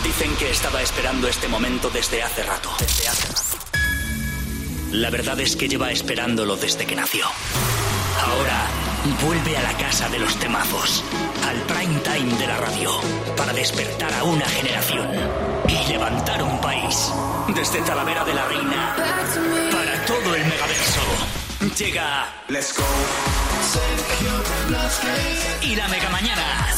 Dicen que estaba esperando este momento desde hace rato. Desde hace rato. La verdad es que lleva esperándolo desde que nació. Ahora vuelve a la casa de los temazos, al prime time de la radio, para despertar a una generación y levantar un país. Desde Talavera de la Reina para todo el megaverso. Llega Let's Go. Y la Mega Mañana.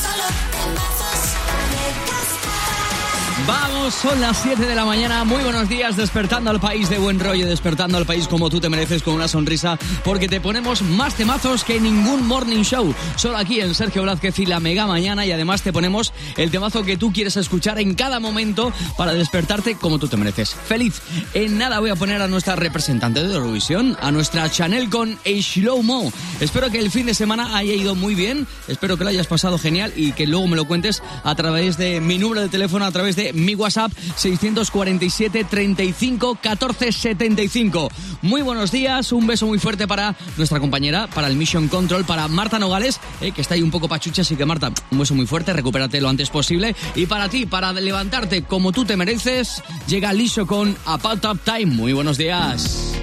Vamos, son las 7 de la mañana. Muy buenos días, despertando al país de buen rollo, despertando al país como tú te mereces con una sonrisa, porque te ponemos más temazos que ningún morning show. Solo aquí en Sergio Blázquez y la Mega Mañana, y además te ponemos el temazo que tú quieres escuchar en cada momento para despertarte como tú te mereces. Feliz. En nada voy a poner a nuestra representante de Eurovisión, a nuestra Chanel con Slow Mo. Espero que el fin de semana haya ido muy bien, espero que lo hayas pasado genial y que luego me lo cuentes a través de mi número de teléfono, a través de mi WhatsApp 647 35 14 75. Muy buenos días, un beso muy fuerte para nuestra compañera, para el Mission Control, para Marta Nogales, eh, que está ahí un poco pachucha, así que Marta, un beso muy fuerte, recupérate lo antes posible. Y para ti, para levantarte como tú te mereces, llega Liso con A Pat Up Time. Muy buenos días.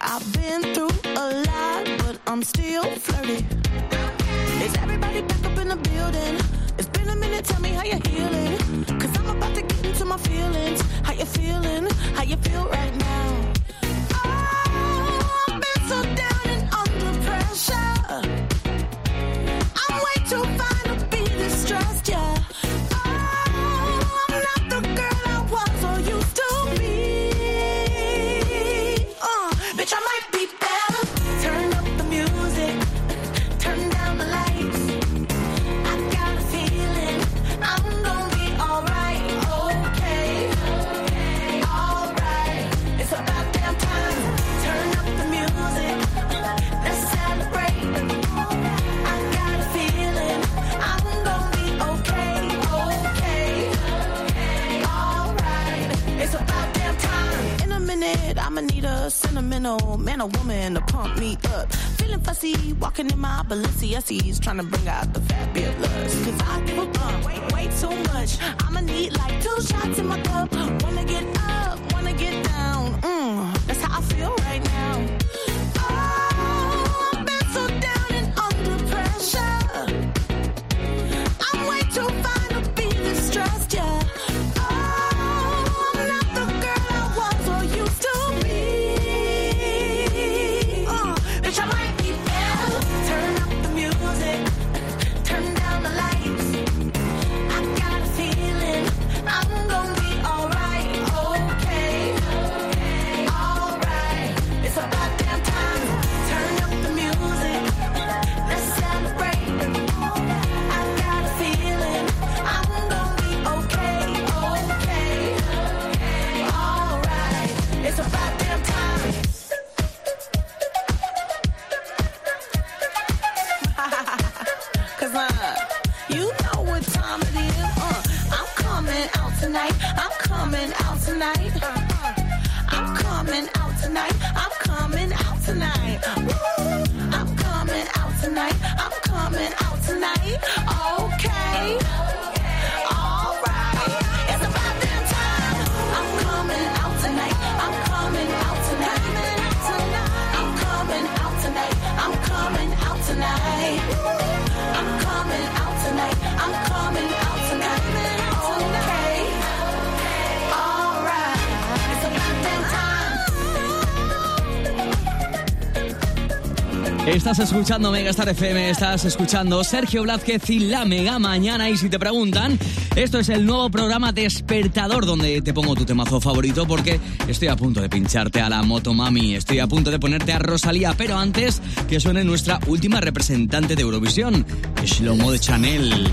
I've been through a lot, but I'm still flirty. Is everybody back up in the building? It's been a minute, tell me how you're I'm about to get into my feelings. How you feeling? How you feel right now? Oh, I've been so down and under pressure. Balenciennes, trying to bring out the tonight. Uh, I'm coming out tonight. I'm coming out tonight. I'm coming out tonight. I'm coming out tonight. Okay. Alright. It's about time. I'm coming out tonight. I'm coming out tonight. I'm coming out tonight. I'm coming out tonight. I'm coming out tonight. I'm coming out tonight. Estás escuchando Mega Star FM, estás escuchando Sergio Blázquez y la Mega Mañana. Y si te preguntan, esto es el nuevo programa Despertador, donde te pongo tu temazo favorito porque estoy a punto de pincharte a la Motomami, estoy a punto de ponerte a Rosalía, pero antes que suene nuestra última representante de Eurovisión, Shlomo de Chanel.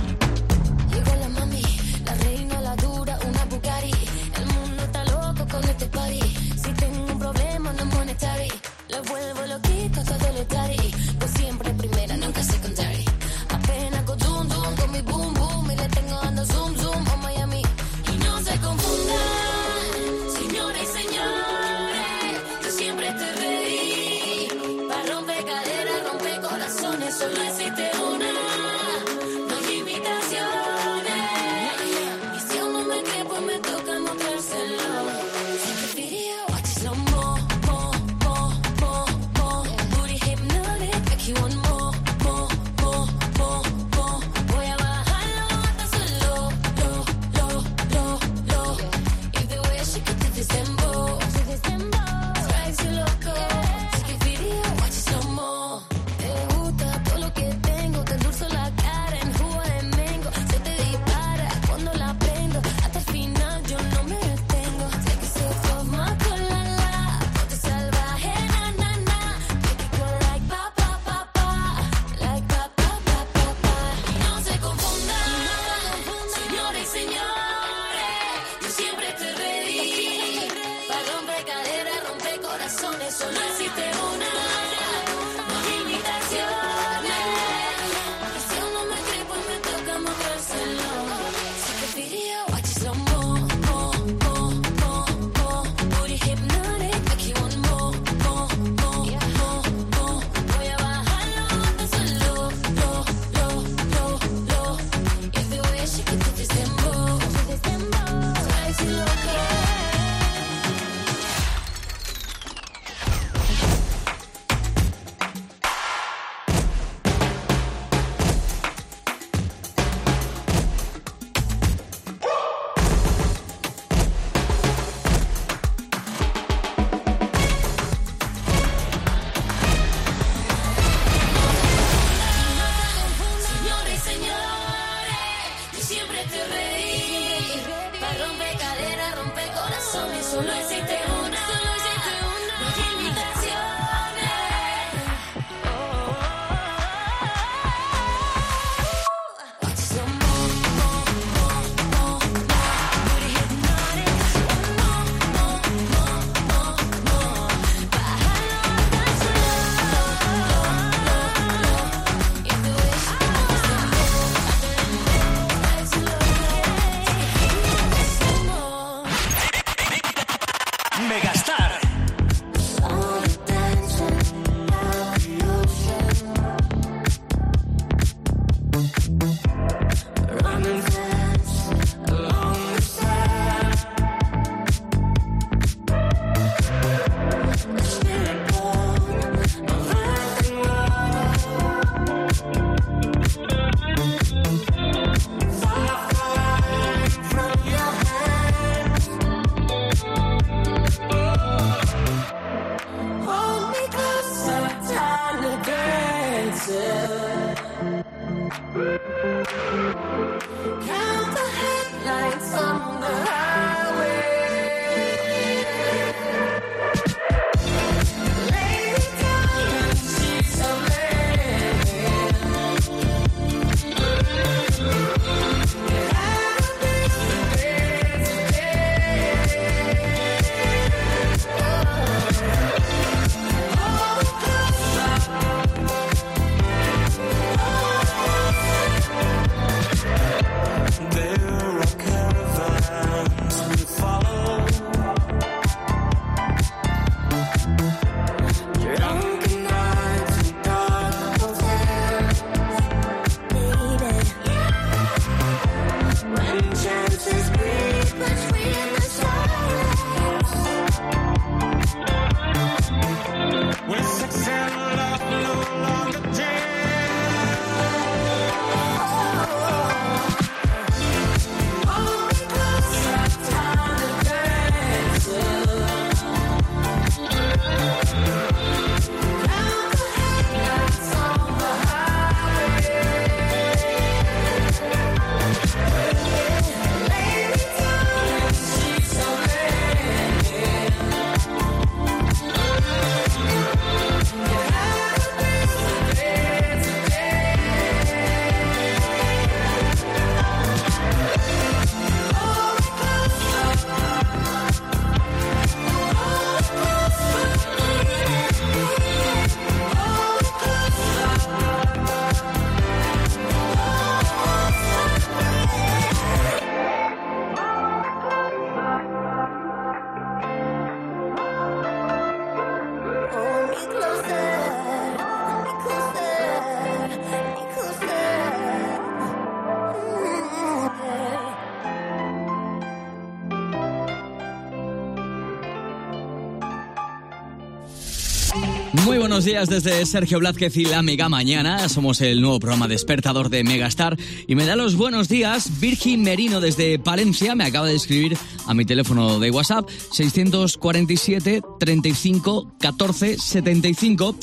Días desde Sergio Blázquez y la Mega Mañana. Somos el nuevo programa despertador de Megastar. Y me da los buenos días Virgin Merino desde Palencia. Me acaba de escribir a mi teléfono de WhatsApp 647 35 14 75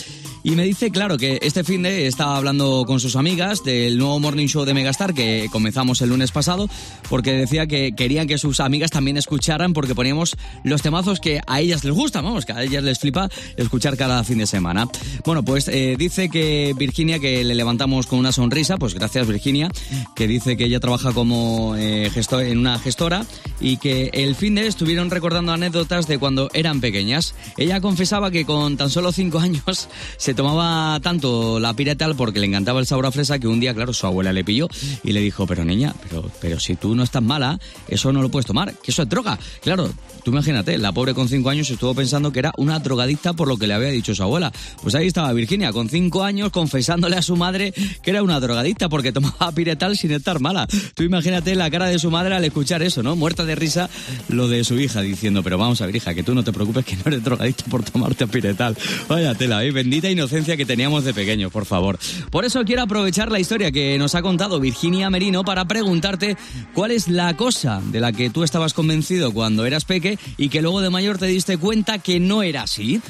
y me dice, claro, que este fin de estaba hablando con sus amigas del nuevo Morning Show de Megastar que comenzamos el lunes pasado, porque decía que querían que sus amigas también escucharan porque poníamos los temazos que a ellas les gustan, vamos, que a ellas les flipa escuchar cada fin de semana. Bueno, pues eh, dice que Virginia, que le levantamos con una sonrisa, pues gracias Virginia, que dice que ella trabaja como eh, gestor, en una gestora y que el fin de estuvieron recordando anécdotas de cuando eran pequeñas. Ella confesaba que con tan solo cinco años se tomaba tanto la piretal porque le encantaba el sabor a fresa que un día, claro, su abuela le pilló y le dijo, pero niña, pero, pero si tú no estás mala, eso no lo puedes tomar, que eso es droga. Claro, tú imagínate, la pobre con cinco años estuvo pensando que era una drogadicta por lo que le había dicho su abuela. Pues ahí estaba Virginia, con cinco años, confesándole a su madre que era una drogadicta porque tomaba piretal sin estar mala. Tú imagínate la cara de su madre al escuchar eso, ¿no? Muerta de risa lo de su hija diciendo, pero vamos a ver, hija, que tú no te preocupes que no eres drogadicta por tomarte piretal. Vaya tela, ¿eh? Bendita que teníamos de pequeño, por favor. Por eso quiero aprovechar la historia que nos ha contado Virginia Merino para preguntarte cuál es la cosa de la que tú estabas convencido cuando eras peque y que luego de mayor te diste cuenta que no era así.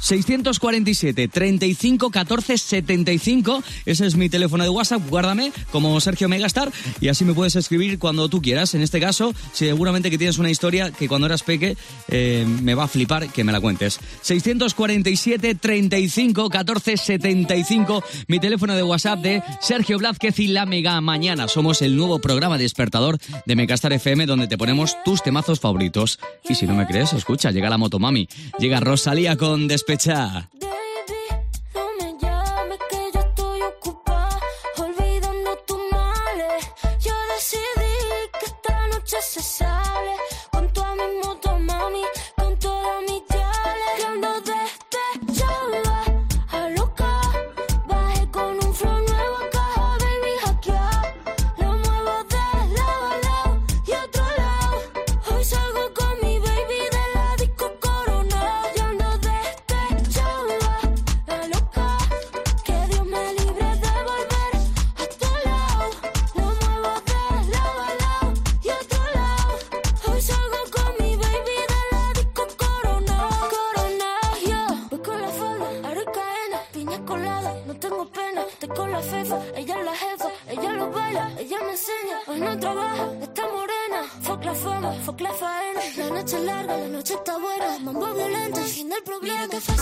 647 35 14 75. Ese es mi teléfono de WhatsApp. Guárdame como Sergio Megastar y así me puedes escribir cuando tú quieras. En este caso, seguramente que tienes una historia que cuando eras peque eh, me va a flipar que me la cuentes. 647 35 14 75. Mi teléfono de WhatsApp de Sergio Blázquez y la Mega Mañana. Somos el nuevo programa despertador de Megastar FM donde te ponemos tus temazos favoritos. Y si no me crees, escucha, llega la Motomami. Llega Rosalía con Despecha. Baby,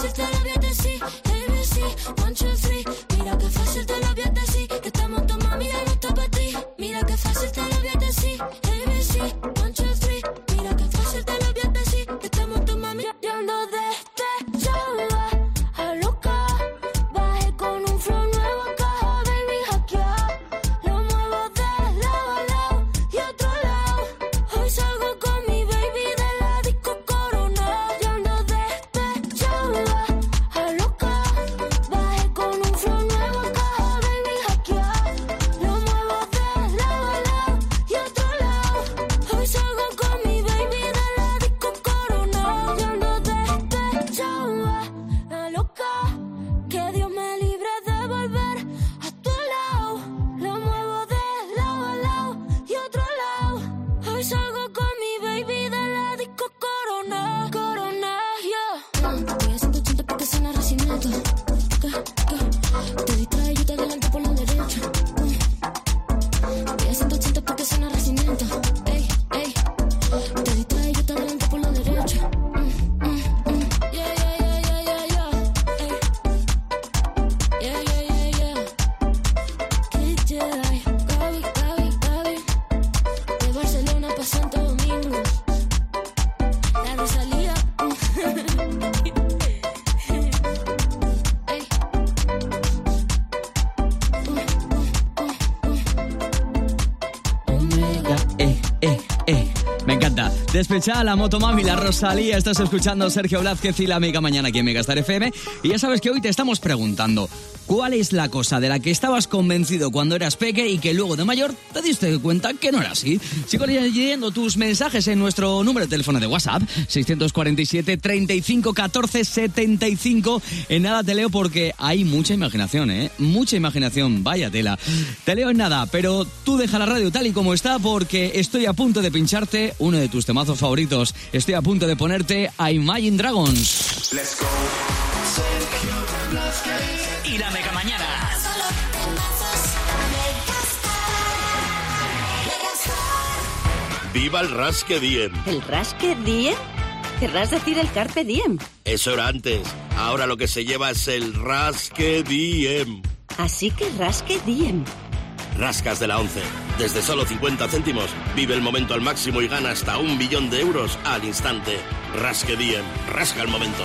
mistletoe. Despechada la motomami, la Rosalía. Estás escuchando Sergio Blázquez y la Mega Mañana aquí en Megastar FM. Y ya sabes que hoy te estamos preguntando, ¿Cuál es la cosa de la que estabas convencido cuando eras peque y que luego de mayor te diste cuenta que no era así? Sigo leyendo tus mensajes en nuestro número de teléfono de WhatsApp, 647 35 14 75. En nada te leo porque hay mucha imaginación, ¿eh? Mucha imaginación, vaya tela. Te leo en nada, pero tú deja la radio tal y como está porque estoy a punto de pincharte uno de tus temazos favoritos. Estoy a punto de ponerte a Imagine Dragons. Let's go. Y la mega mañana. Solo. ¡Viva el Rasque Diem! ¿El rasque diem? ¿Querrás decir el carpe diem? Eso era antes. Ahora lo que se lleva es el Rasque Diem. Así que rasque diem. Rascas de la 11. Desde solo 50 céntimos, vive el momento al máximo y gana hasta un billón de euros al instante. Rasque Diem. Rasca el momento.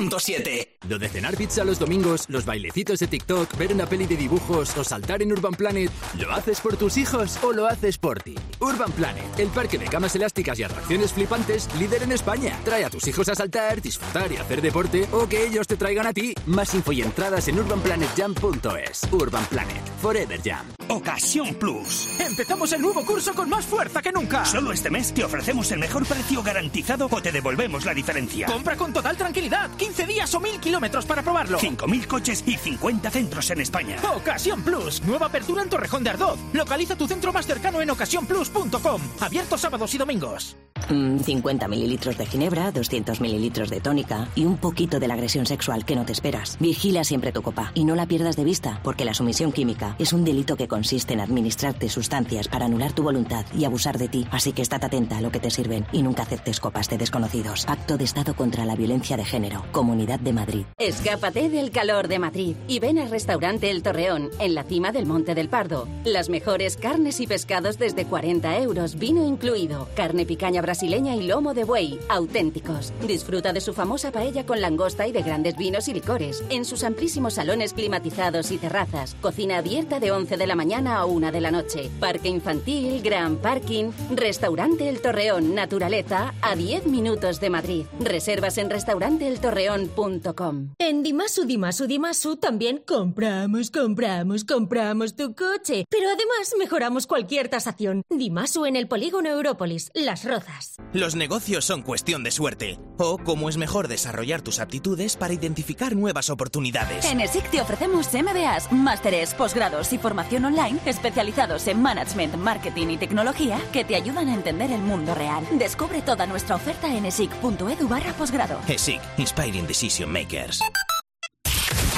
Megastar 100.7. Lo de cenar pizza los domingos, los bailecitos de TikTok, ver una peli de dibujos o saltar en Urban Planet, ¿lo haces por tus hijos o lo haces por ti? Urban Planet, el parque de camas elásticas y atracciones flipantes, líder en España. Trae a tus hijos a saltar, disfrutar y hacer deporte o que ellos te traigan a ti. Más info y entradas en urbanplanetjam.es. Urban Planet, Forever Jam. Ocasión Plus. Empezamos el nuevo curso con más fuerza que nunca. Solo este mes te ofrecemos el mejor precio garantizado o te devolvemos la diferencia. Compra con total tranquilidad. 15 días o 1000 kilómetros para probarlo. 5.000 coches y 50 centros en España. Ocasión Plus. Nueva apertura en Torrejón de Ardoz. Localiza tu centro más cercano en ocasiónplus.com. Abierto sábados y domingos. Mm, 50 mililitros de ginebra, 200 mililitros de tónica y un poquito de la agresión sexual que no te esperas. Vigila siempre tu copa y no la pierdas de vista, porque la sumisión química es un delito que consiste en administrarte sustancias para anular tu voluntad y abusar de ti. Así que estate atenta a lo que te sirven y nunca aceptes copas de desconocidos. Pacto de Estado contra la Violencia de Género. Comunidad de Madrid. Escápate del calor de Madrid y ven al restaurante El Torreón, en la cima del Monte del Pardo. Las mejores carnes y pescados desde 40 euros, vino incluido. Carne picaña brasileña y lomo de buey, auténticos. Disfruta de su famosa paella con langosta y de grandes vinos y licores. En sus amplísimos salones climatizados y terrazas. Cocina abierta de 11 de la mañana a 1 de la noche. Parque infantil, gran parking. Restaurante El Torreón, naturaleza, a 10 minutos de Madrid. Reservas en restauranteeltorreón.com. En Dimasu, Dimasu, Dimasu también compramos, compramos, compramos tu coche. Pero además mejoramos cualquier tasación. Dimasu en el polígono Európolis, Las Rozas. Los negocios son cuestión de suerte. O cómo es mejor desarrollar tus aptitudes para identificar nuevas oportunidades. En ESIC te ofrecemos MBAs, másteres, posgrados y formación online especializados en management, marketing y tecnología que te ayudan a entender el mundo real. Descubre toda nuestra oferta en esic.edu barra posgrado. ESIC, Inspiring Decision Makers.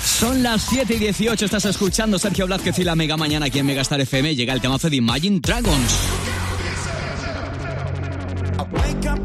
Son las 7 y 18, estás escuchando Sergio Blázquez y la Mega Mañana aquí en Megastar FM. Llega el temazo de Imagine Dragons.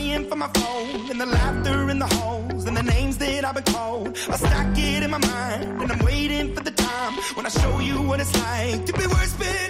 For my phone. And the laughter in the halls and the names that I've been called. I stack it in my mind and I'm waiting for the time when I show you what it's like to be worse fit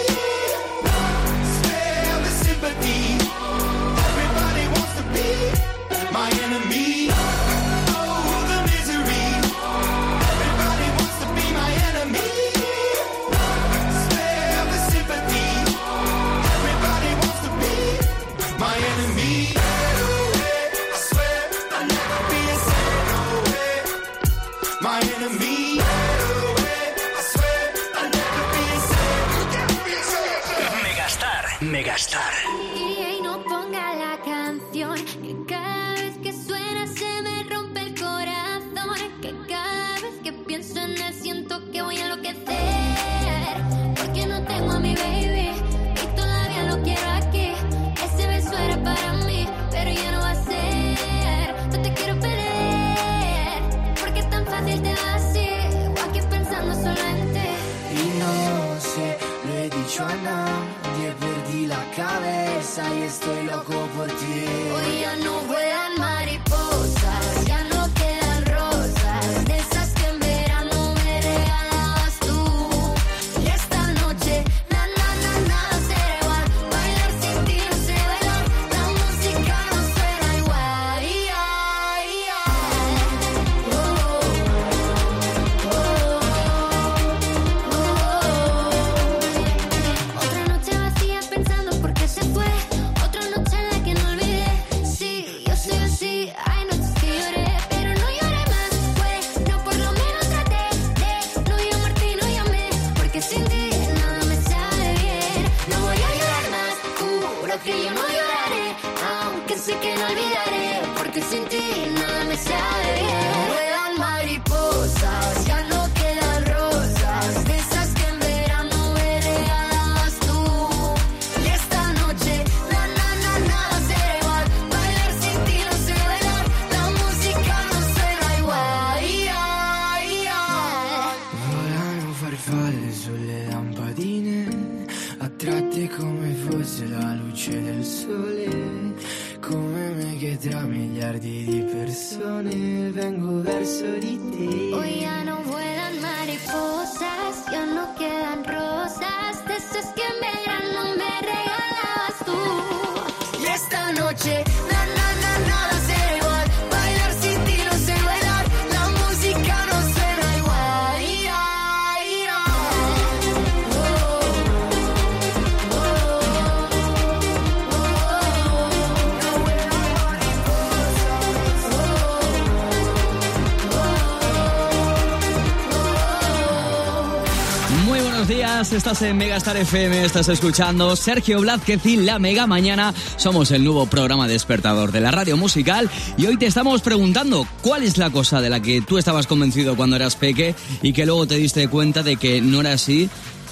Estás en Megastar FM, estás escuchando Sergio Blázquez y La Mega Mañana. Somos el nuevo programa despertador de la radio musical y hoy te estamos preguntando cuál es la cosa de la que tú estabas convencido cuando eras peque y que luego te diste cuenta de que no era así.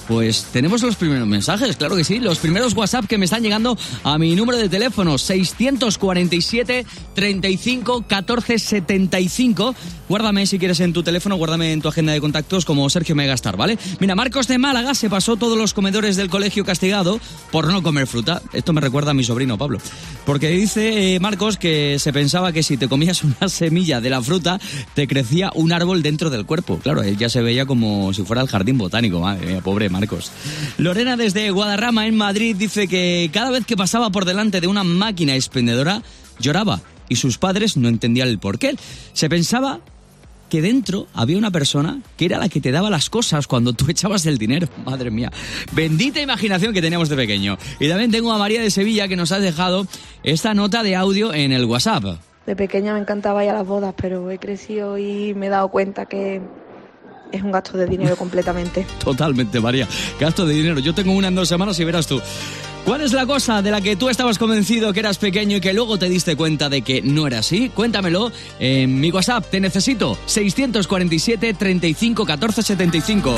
Pues tenemos los primeros mensajes, claro que sí, los primeros WhatsApp que me están llegando a mi número de teléfono 647 35 14 75. Guárdame si quieres en tu teléfono, guárdame en tu agenda de contactos como Sergio Megastar, ¿vale? Mira, Marcos de Málaga se pasó todos los comedores del colegio castigado por no comer fruta. Esto me recuerda a mi sobrino Pablo. Porque dice eh, Marcos que se pensaba que si te comías una semilla de la fruta, te crecía un árbol dentro del cuerpo. Claro, él ya se veía como si fuera el jardín botánico, madre mía, pobre Marcos. Lorena desde Guadarrama, en Madrid, dice que cada vez que pasaba por delante de una máquina expendedora, lloraba y sus padres no entendían el porqué. Se pensaba que dentro había una persona que era la que te daba las cosas cuando tú echabas el dinero. Madre mía. Bendita imaginación que teníamos de pequeño. Y también tengo a María de Sevilla que nos ha dejado esta nota de audio en el WhatsApp. De pequeña me encantaba ir a las bodas, pero he crecido y me he dado cuenta que es un gasto de dinero completamente. Totalmente, María. Gasto de dinero. Yo tengo una en dos semanas y verás tú. ¿Cuál es la cosa de la que tú estabas convencido que eras pequeño y que luego te diste cuenta de que no era así? Cuéntamelo en mi WhatsApp. Te necesito. 647 35 14 75.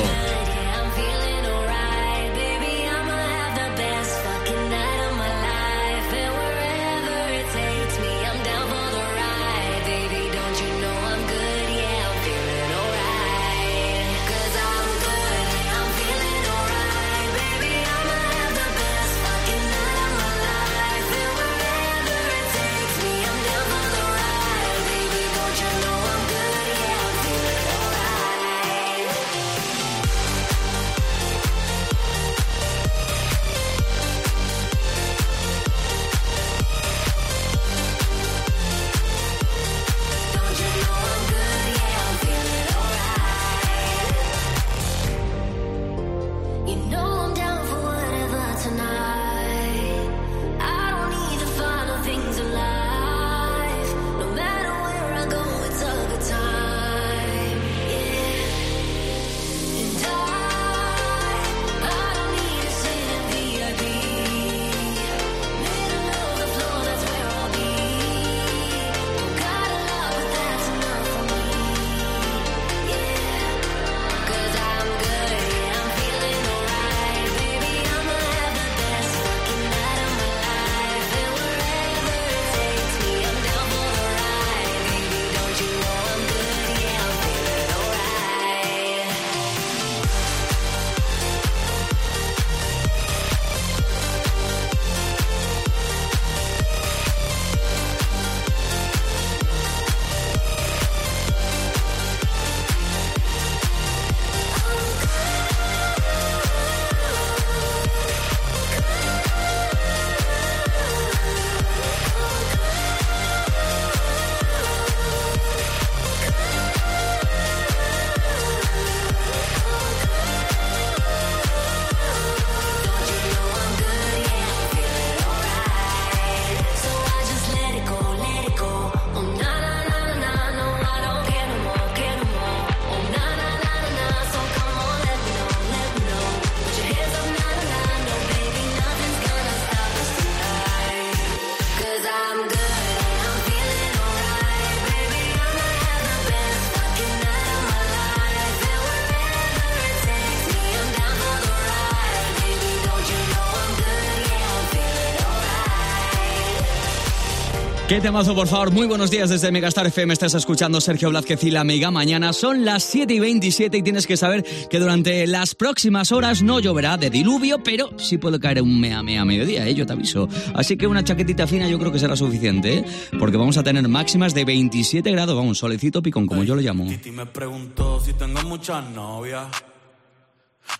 Qué temazo, por favor. Muy buenos días desde Megastar FM. Estás escuchando Sergio Blázquez y la Mega Mañana. Son las 7 y 27 y tienes que saber que durante las próximas horas no lloverá de diluvio, pero sí puede caer un mea mea a mediodía, ¿eh? yo te aviso. Así que una chaquetita fina yo creo que será suficiente, ¿eh? porque vamos a tener máximas de 27 grados, vamos, solecito picón, como yo lo llamo. Titi me preguntó si tengo muchas novias.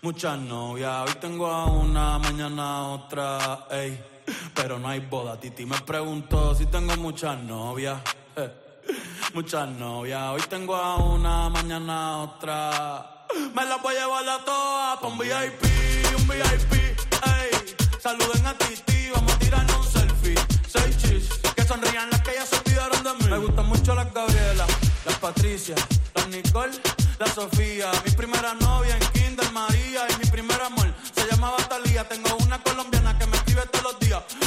Muchas novias. Hoy tengo a una, mañana otra. Ey. Pero no hay boda. Titi me preguntó si tengo muchas novias. Muchas novias. Hoy tengo a una, mañana a otra. Me las voy a llevar a todas pa' un VIP, un VIP. Ey. Saluden a Titi, vamos a tirarnos un selfie. Seis chis, que sonrían las que ya se olvidaron de mí. Me gustan mucho las Gabriela, las Patricia, las Nicole, la Sofía. Mi primera novia en Kinder María y mi primer amor se llamaba Talía. Tengo una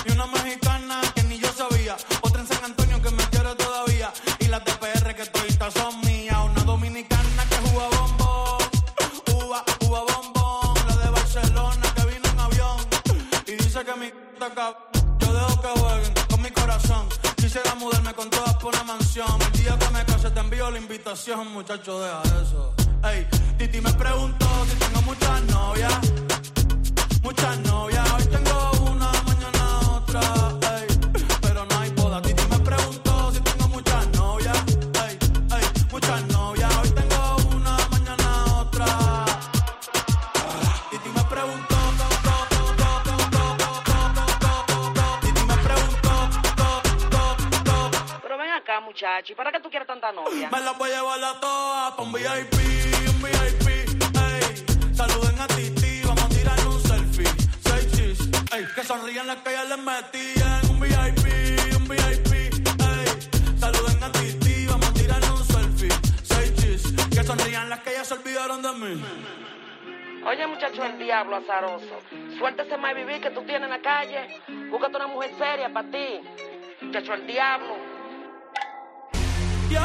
y una mexicana que ni yo sabía. Otra en San Antonio que me quiere todavía y las de PR que todavía son mías. Una dominicana que juega bombón, uva, uva bombón. La de Barcelona que vino en avión y dice que mi cabrón. Yo dejo que jueguen con mi corazón. Quisiera mudarme con todas por una mansión. El día que me case te envío la invitación, muchacho, deja eso. Ey, Titi me preguntó si tengo muchas novias. Muchas novias, hoy tengo una, mañana ¿y para qué tú quieres tanta novia? Me las voy a llevar a todas pa' un VIP, un VIP, Que ya les metían. Un VIP, un VIP, ey. Saluden a Titi, vamos a tirar un selfie. Seis chis, que sonrían las que ya se olvidaron de mí. Oye, muchacho, el diablo azaroso. Suéltese más vivir que tú tienes en la calle. Búscate una mujer seria para ti. Muchacho, el diablo. Yo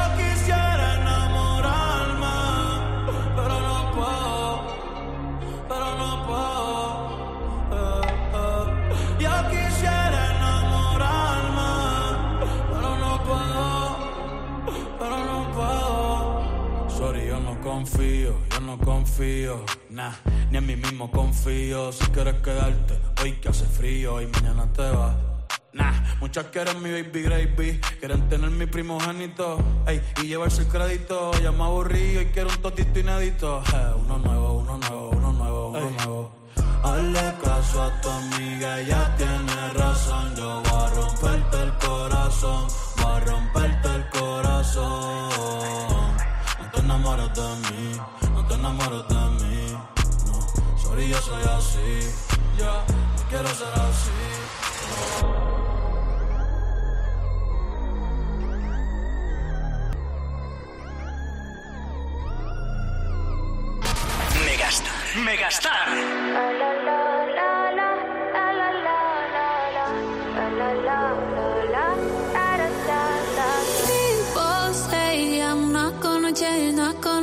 confío, yo no confío, nah, ni en mí mismo confío. Si quieres quedarte, hoy que hace frío y mañana te vas. Nah, muchas quieren mi baby gravy, quieren tener mi primogénito, ey, y llevarse el crédito. Ya me aburrí y quiero un totito inédito. Eh, uno nuevo, uno nuevo, uno nuevo, uno nuevo. Hazle caso a tu amiga, ella tiene razón. Yo voy a romperte el corazón, voy a romperte el corazón. No enamores de mí, no te enamores de mí. No, sorry, yo soy así, ya, no quiero ser así. Megastar. Megastar.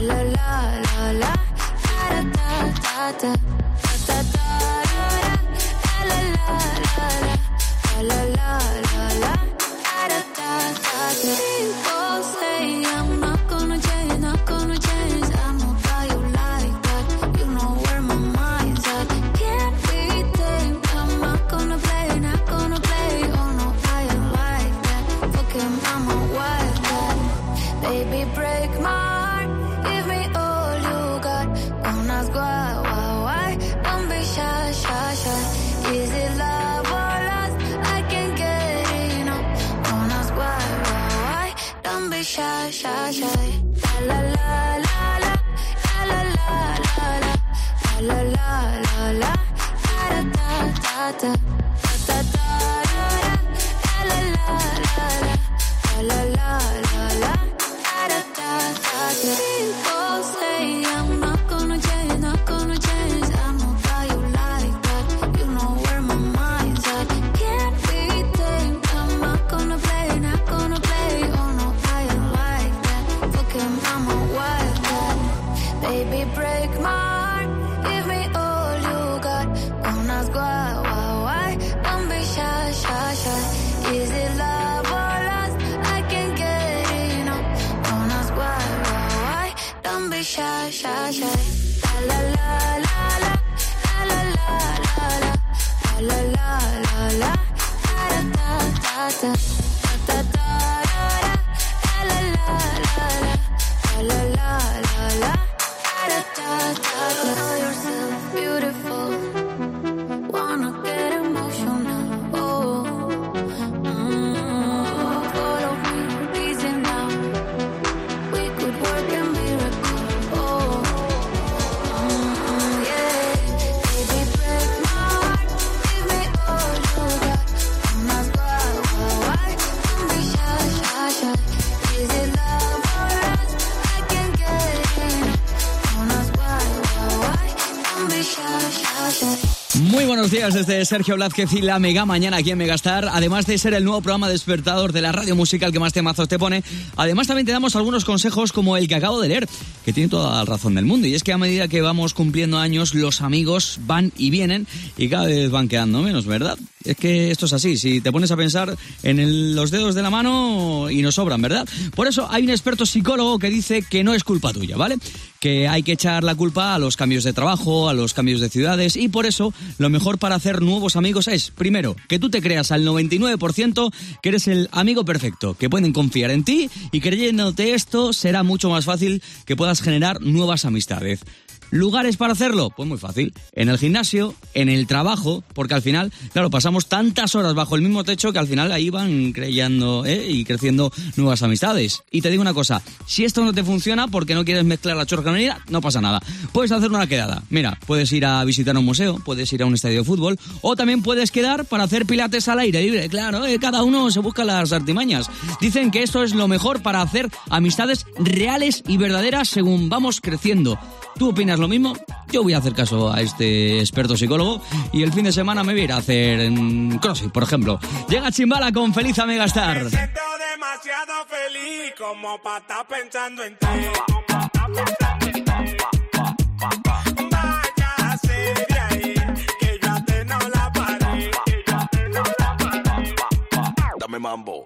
La la la la. La da da da da da da da da la la la la. La la la la. Da da da da. stuff Sergio Blázquez y la Mega Mañana aquí en Megastar. Además de ser el nuevo programa despertador de la radio musical que más temazos te pone, además también te damos algunos consejos como el que acabo de leer, que tiene toda la razón del mundo. Y es que a medida que vamos cumpliendo años, los amigos van y vienen y cada vez van quedando menos, ¿verdad? Es que esto es así, si te pones a pensar en los dedos de la mano y nos sobran, ¿verdad? Por eso hay un experto psicólogo que dice que no es culpa tuya, ¿vale? Que hay que echar la culpa a los cambios de trabajo, a los cambios de ciudades y por eso lo mejor para hacer nuevos amigos es, primero, que tú te creas al 99% que eres el amigo perfecto, que pueden confiar en ti y creyéndote esto será mucho más fácil que puedas generar nuevas amistades. ¿Lugares para hacerlo? Pues muy fácil. En el gimnasio, en el trabajo, porque al final, claro, pasamos tantas horas bajo el mismo techo que al final ahí van creyendo ¿eh? y creciendo nuevas amistades. Y te digo una cosa, si esto no te funciona porque no quieres mezclar la chorcanería, no pasa nada. Puedes hacer una quedada. Mira, puedes ir a visitar un museo, puedes ir a un estadio de fútbol o también puedes quedar para hacer pilates al aire libre. Claro, ¿eh? cada uno se busca las artimañas. Dicen que esto es lo mejor para hacer amistades reales y verdaderas según vamos creciendo. ¿Tú opinas lo mismo? Yo voy a hacer caso a este experto psicólogo y el fin de semana me voy a ir a hacer en CrossFit, por ejemplo. Llega Chimbala con Feliz a Megastar. demasiado feliz como para estar pensando en ti. Váyase de ahí, que yo a te no la paré. Dame mambo.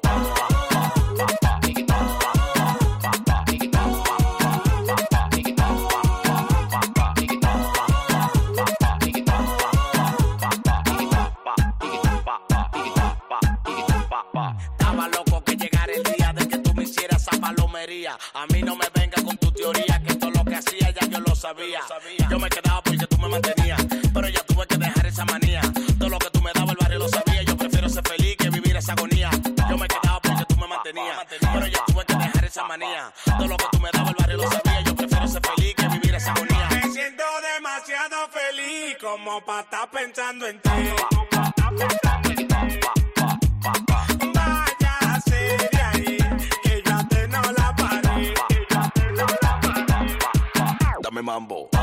Pero ya tuve que dejar esa manía. Todo lo que tú me dabas el barrio lo sabía. Yo prefiero ser feliz que vivir esa agonía. Me siento demasiado feliz como para estar pensando en ti. Váyase de ahí, que yo a te no la paré. Dame mambo.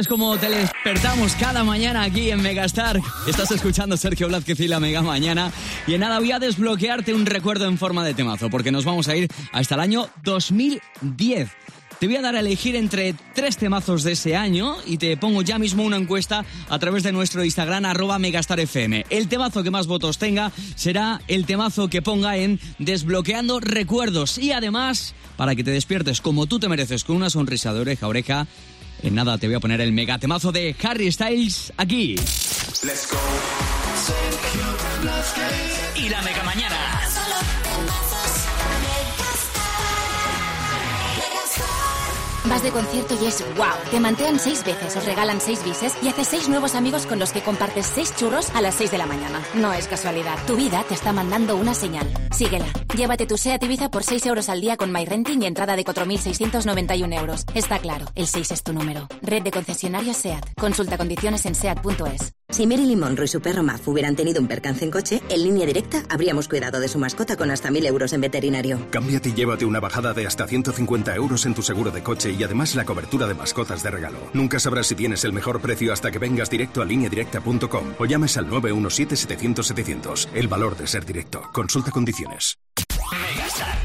Es como te despertamos cada mañana aquí en Megastar. Estás escuchando Sergio Blázquez y la Mega Mañana. Y en nada voy a desbloquearte un recuerdo en forma de temazo, porque nos vamos a ir hasta el año 2010. Te voy a dar a elegir entre tres temazos de ese año y te pongo ya mismo una encuesta a través de nuestro Instagram arroba megastarfm. El temazo que más votos tenga será el temazo que ponga en desbloqueando recuerdos y además para que te despiertes como tú te mereces con una sonrisa de oreja a oreja. En nada te voy a poner el megatemazo de Harry Styles aquí. Let's go. Y la mega mañana. Vas de concierto y es wow. Te mantean seis veces, os regalan seis bises y haces seis nuevos amigos con los que compartes seis churros a las seis de la mañana. No es casualidad. Tu vida te está mandando una señal. Síguela. Llévate tu SEAT Ibiza por 6 euros al día con MyRenting y entrada de 4.691 euros. Está claro, el 6 es tu número. Red de concesionarios SEAT. Consulta condiciones en SEAT.es. Si Marilyn Monroe y su perro Maf hubieran tenido un percance en coche, en línea directa habríamos cuidado de su mascota con hasta 1.000 euros en veterinario. Cámbiate y llévate una bajada de hasta 150 euros en tu seguro de coche y además la cobertura de mascotas de regalo. Nunca sabrás si tienes el mejor precio hasta que vengas directo a lineadirecta.com o llames al 917-700-700. El valor de ser directo. Consulta condiciones. Megastar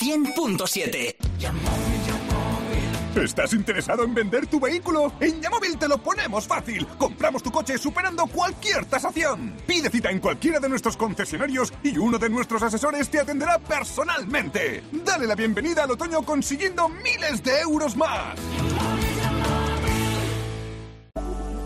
100.7. ¿Estás interesado en vender tu vehículo? En Yamóvil te lo ponemos fácil. Compramos tu coche superando cualquier tasación. Pide cita en cualquiera de nuestros concesionarios y uno de nuestros asesores te atenderá personalmente. Dale la bienvenida al otoño consiguiendo miles de euros más.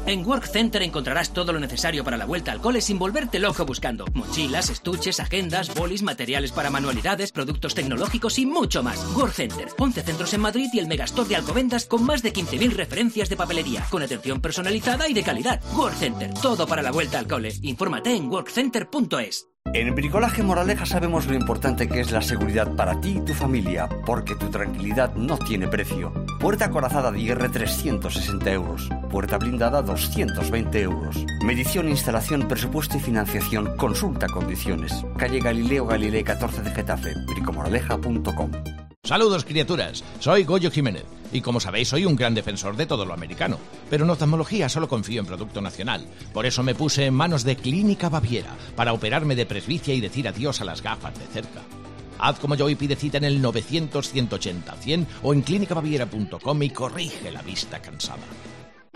En Work Center encontrarás todo lo necesario para la vuelta al cole sin volverte loco buscando. Mochilas, estuches, agendas, bolis, materiales para manualidades, productos tecnológicos y mucho más. Work Center, 11 centros en Madrid y el Megastore de Alcobendas con más de 15.000 referencias de papelería, con atención personalizada y de calidad. Work Center, todo para la vuelta al cole. Infórmate en workcenter.es. En Bricolaje Moraleja sabemos lo importante que es la seguridad para ti y tu familia, porque tu tranquilidad no tiene precio. Puerta acorazada de IR 360 euros. Puerta blindada 220 euros. Medición, instalación, presupuesto y financiación. Consulta condiciones. Calle Galileo Galilei 14 de Getafe. bricomoraleja.com Saludos criaturas, soy Goyo Jiménez y como sabéis soy un gran defensor de todo lo americano, pero en oftalmología solo confío en producto nacional. Por eso me puse en manos de Clínica Baviera para operarme de presbicia y decir adiós a las gafas de cerca. Haz como yo y pide cita en el 900-180-100 o en clínicabaviera.com y corrige la vista cansada.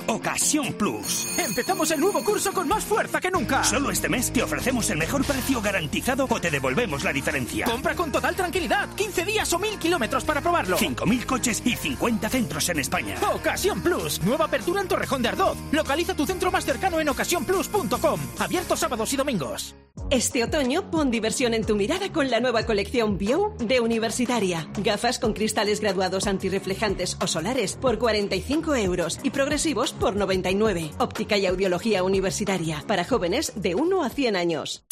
Ocasión Plus. Empezamos el nuevo curso con más fuerza que nunca. Solo este mes te ofrecemos el mejor precio garantizado o te devolvemos la diferencia. Compra con total tranquilidad. 15 días o 1000 kilómetros para probarlo. 5.000 coches y 50 centros en España. Ocasión Plus. Nueva apertura en Torrejón de Ardoz. Localiza tu centro más cercano en ocasiónplus.com. Abierto sábados y domingos. Este otoño pon diversión en tu mirada con la nueva colección Bio de Universitaria. Gafas con cristales graduados antirreflejantes o solares por 45 euros y progresivos por 99. Óptica y audiología universitaria para jóvenes de 1 a 100 años.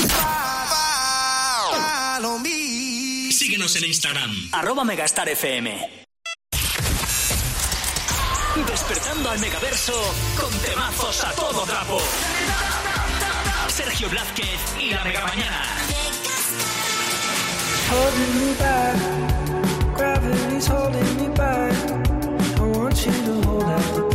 Síguenos en Instagram. Arroba Megastar FM. Despertando al megaverso con temazos a todo trapo. Sergio Blázquez y la Mega Mañana. holding me back. Gravity's holding me back. I want you to hold out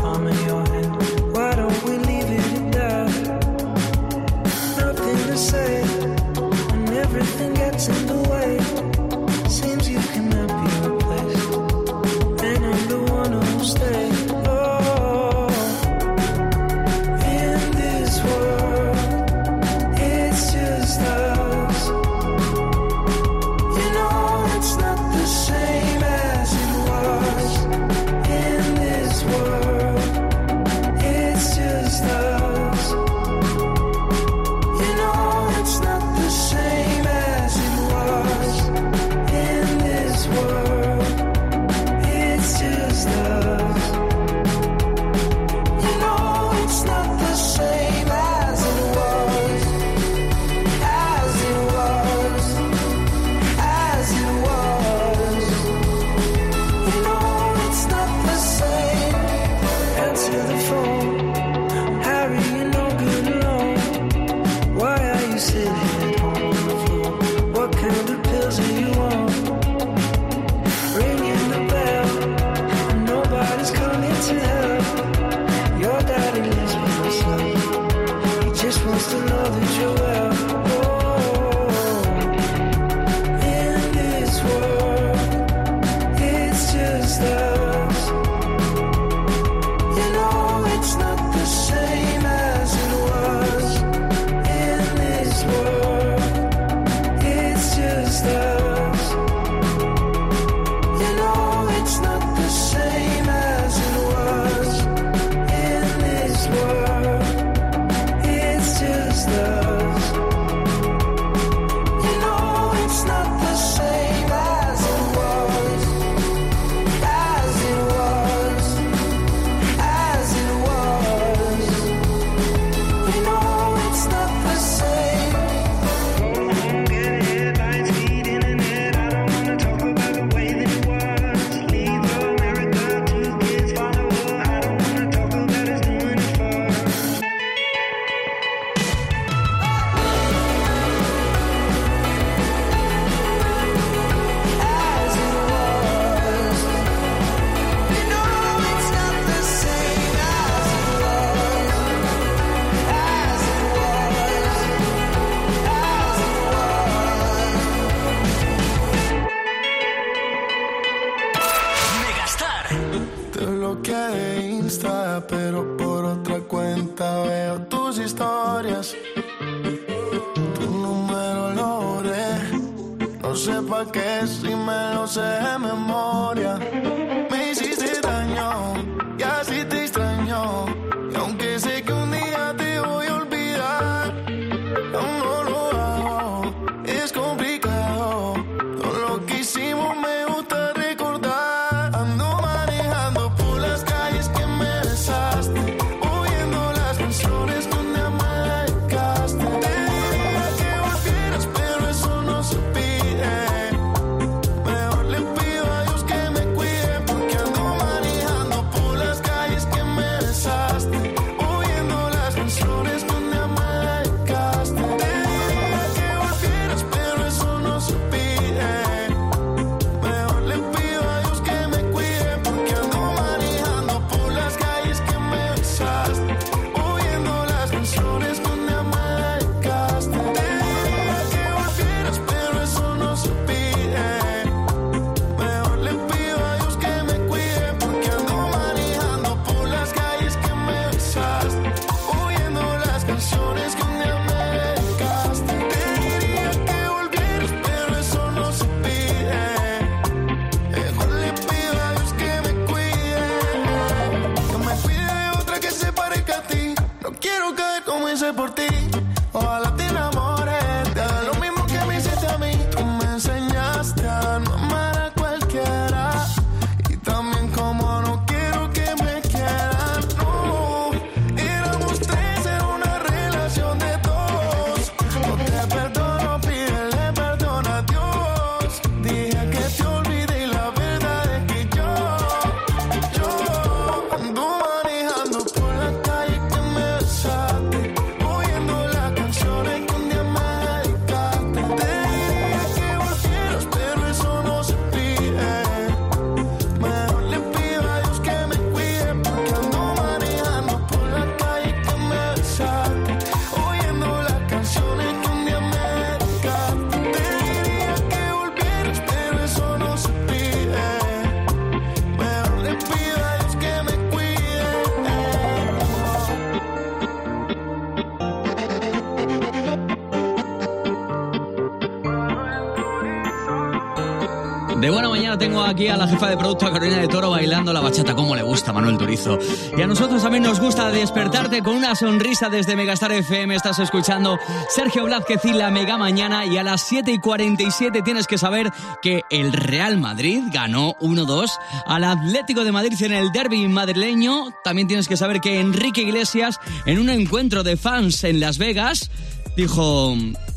aquí a la jefa de producto, a Carolina de Toro, bailando la bachata. ¿Cómo le gusta Manuel Turizo? Y a nosotros también nos gusta despertarte con una sonrisa desde Megastar FM. Estás escuchando Sergio Blázquez y la Mega Mañana. Y a las 7 y 47 tienes que saber que el Real Madrid ganó 1-2 al Atlético de Madrid en el derby madrileño. También tienes que saber que Enrique Iglesias, en un encuentro de fans en Las Vegas, dijo: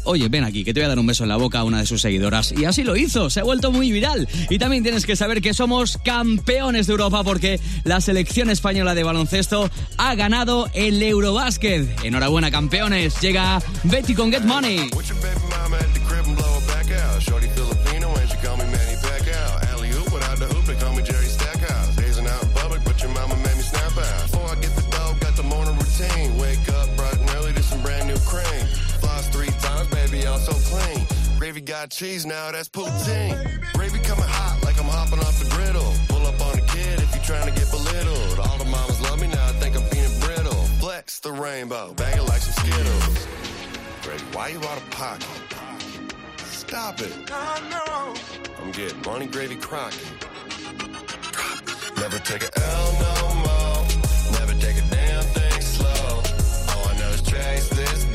oye, ven aquí, que te voy a dar un beso en la boca a una de sus seguidoras. Y así lo hizo, se ha vuelto muy viral. Y también tienes que saber que somos campeones de Europa porque la selección española de baloncesto ha ganado el Eurobásquet. Enhorabuena, campeones. Llega Betty con Get Money. got cheese now, that's poutine. Oh, Gravy coming hot like I'm hopping off the griddle. Pull up on a kid if you're trying to get belittled. All the mamas love me now, I think I'm being brittle. Flex the rainbow, bag it like some Skittles. Gravy, why you out of pocket? Stop it. I'm getting money Gravy crockin'. Never take a L no more. Never take a damn thing slow. All I know is chase this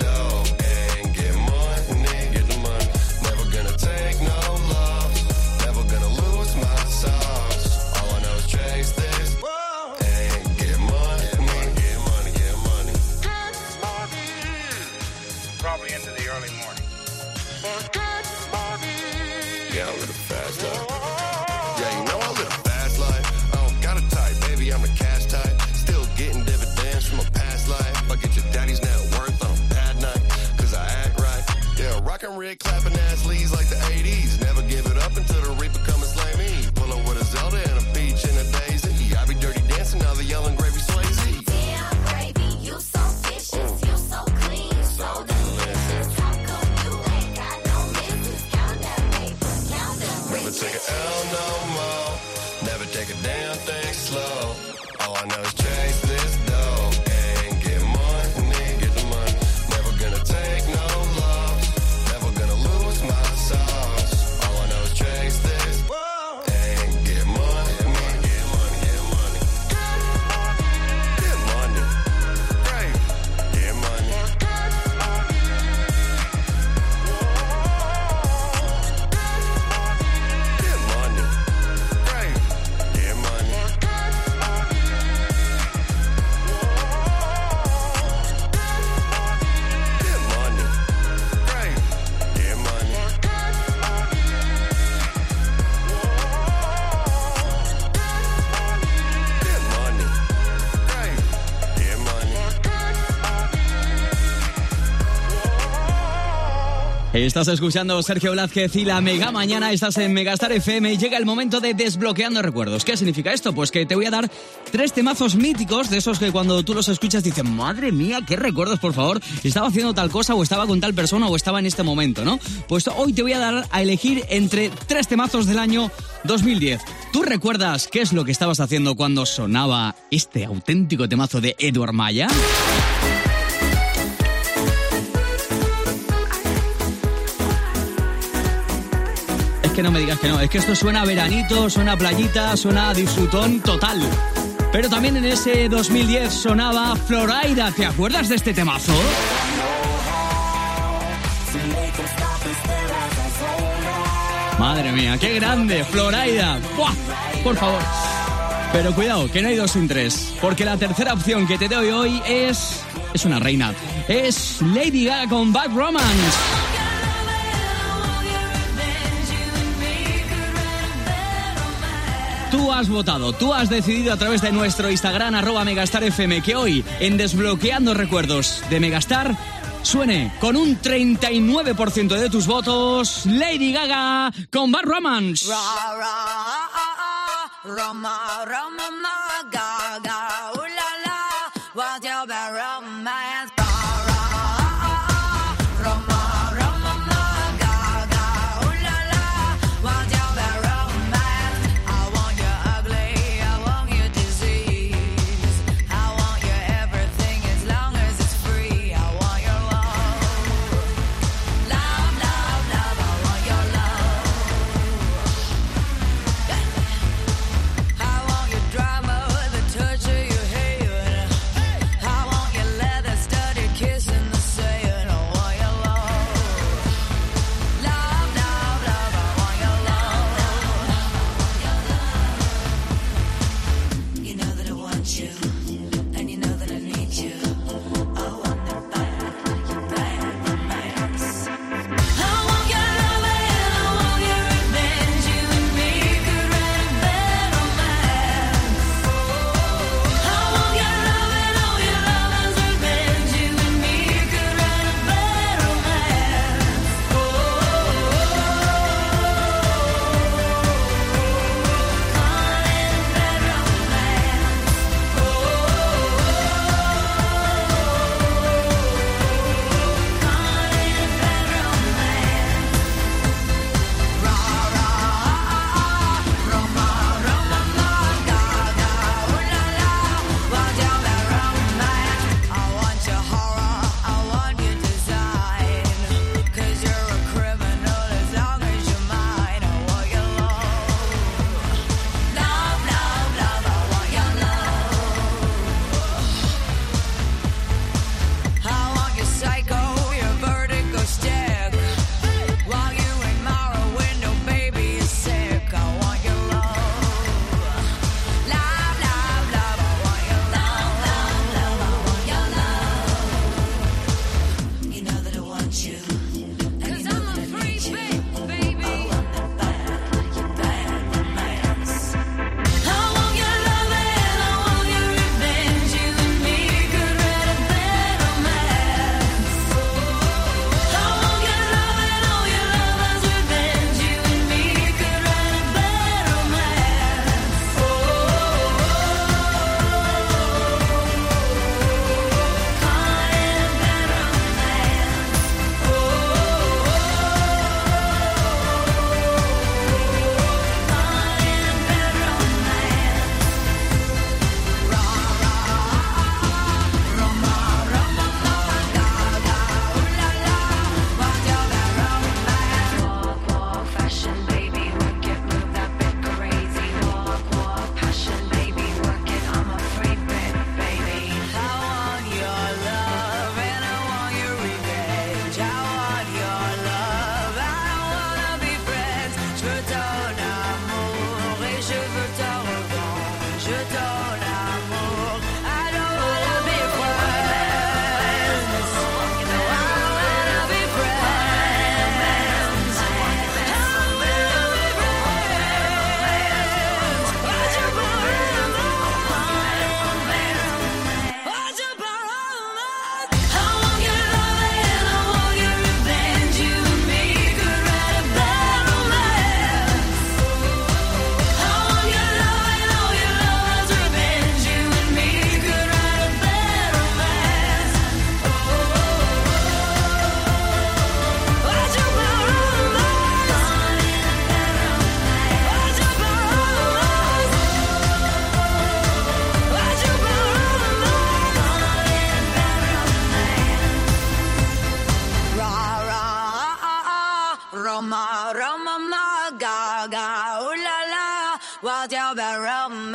Estás escuchando Sergio Blázquez y la Mega Mañana, estás en Megastar FM y llega el momento de desbloqueando recuerdos. ¿Qué significa esto? Pues que te voy a dar tres temazos míticos de esos que cuando tú los escuchas dices, madre mía, qué recuerdos, por favor, estaba haciendo tal cosa o estaba con tal persona o estaba en este momento, ¿no? Pues hoy te voy a dar a elegir entre tres temazos del año 2010. ¿Tú recuerdas qué es lo que estabas haciendo cuando sonaba este auténtico temazo de Edward Maya? Que no me digas que no, es que esto suena veranito, suena playita, suena a disfrutón total. Pero también en ese 2010 sonaba Florida, ¿te acuerdas de este temazo? Madre mía, qué grande, Florida. ¡Buah! Por favor. Pero cuidado, que no hay dos sin tres, porque la tercera opción que te doy hoy es es una reina. Es Lady Gaga con Bad Romance. Tú has votado, tú has decidido a través de nuestro Instagram arroba megastarfm que hoy en Desbloqueando Recuerdos de Megastar suene con un 39% de tus votos Lady Gaga con Bad Romance.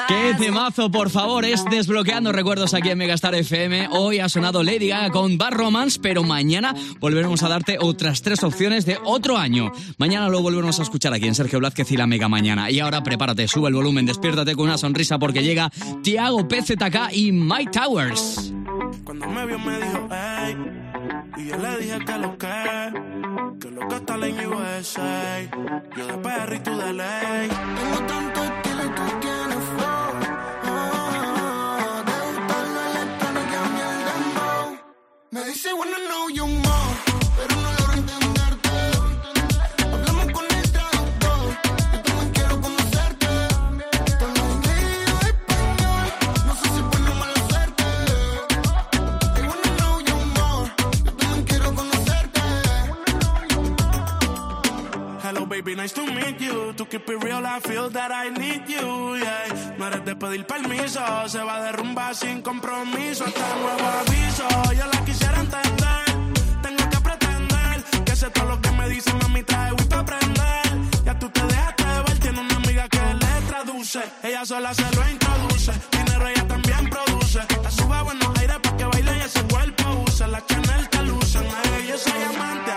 ¡Qué temazo, por favor! Es Desbloqueando Recuerdos aquí en Megastar FM. Hoy ha sonado Lady Gaga con Bad Romance, pero mañana volveremos a darte otras tres opciones de otro año. Mañana lo volveremos a escuchar aquí en Sergio Blázquez y la Mega Mañana. Y ahora prepárate, sube el volumen, despiértate con una sonrisa porque llega Tiago PZK y Mike Towers. Cuando me vio me dijo, ey, y yo le dije que lo que, que lo que está en USA. Yo de perro y de ley. Tengo tanto Me dice, wanna know you more, baby, nice to meet you. To keep it real, I feel that I need you. Yeah. No eres de pedir permiso, se va a derrumbar sin compromiso. Hasta nuevo aviso, yo la quisiera entender. Tengo que pretender que sé todo lo que me dice, mami, trae Wii pa' aprender. Ya tú te dejaste ver, tiene una amiga que le traduce. Ella sola se lo introduce. Dinero ella también produce. La sube a buenos aires pa' que baile y ese cuerpo use. La Chanel te luce. Yo soy amante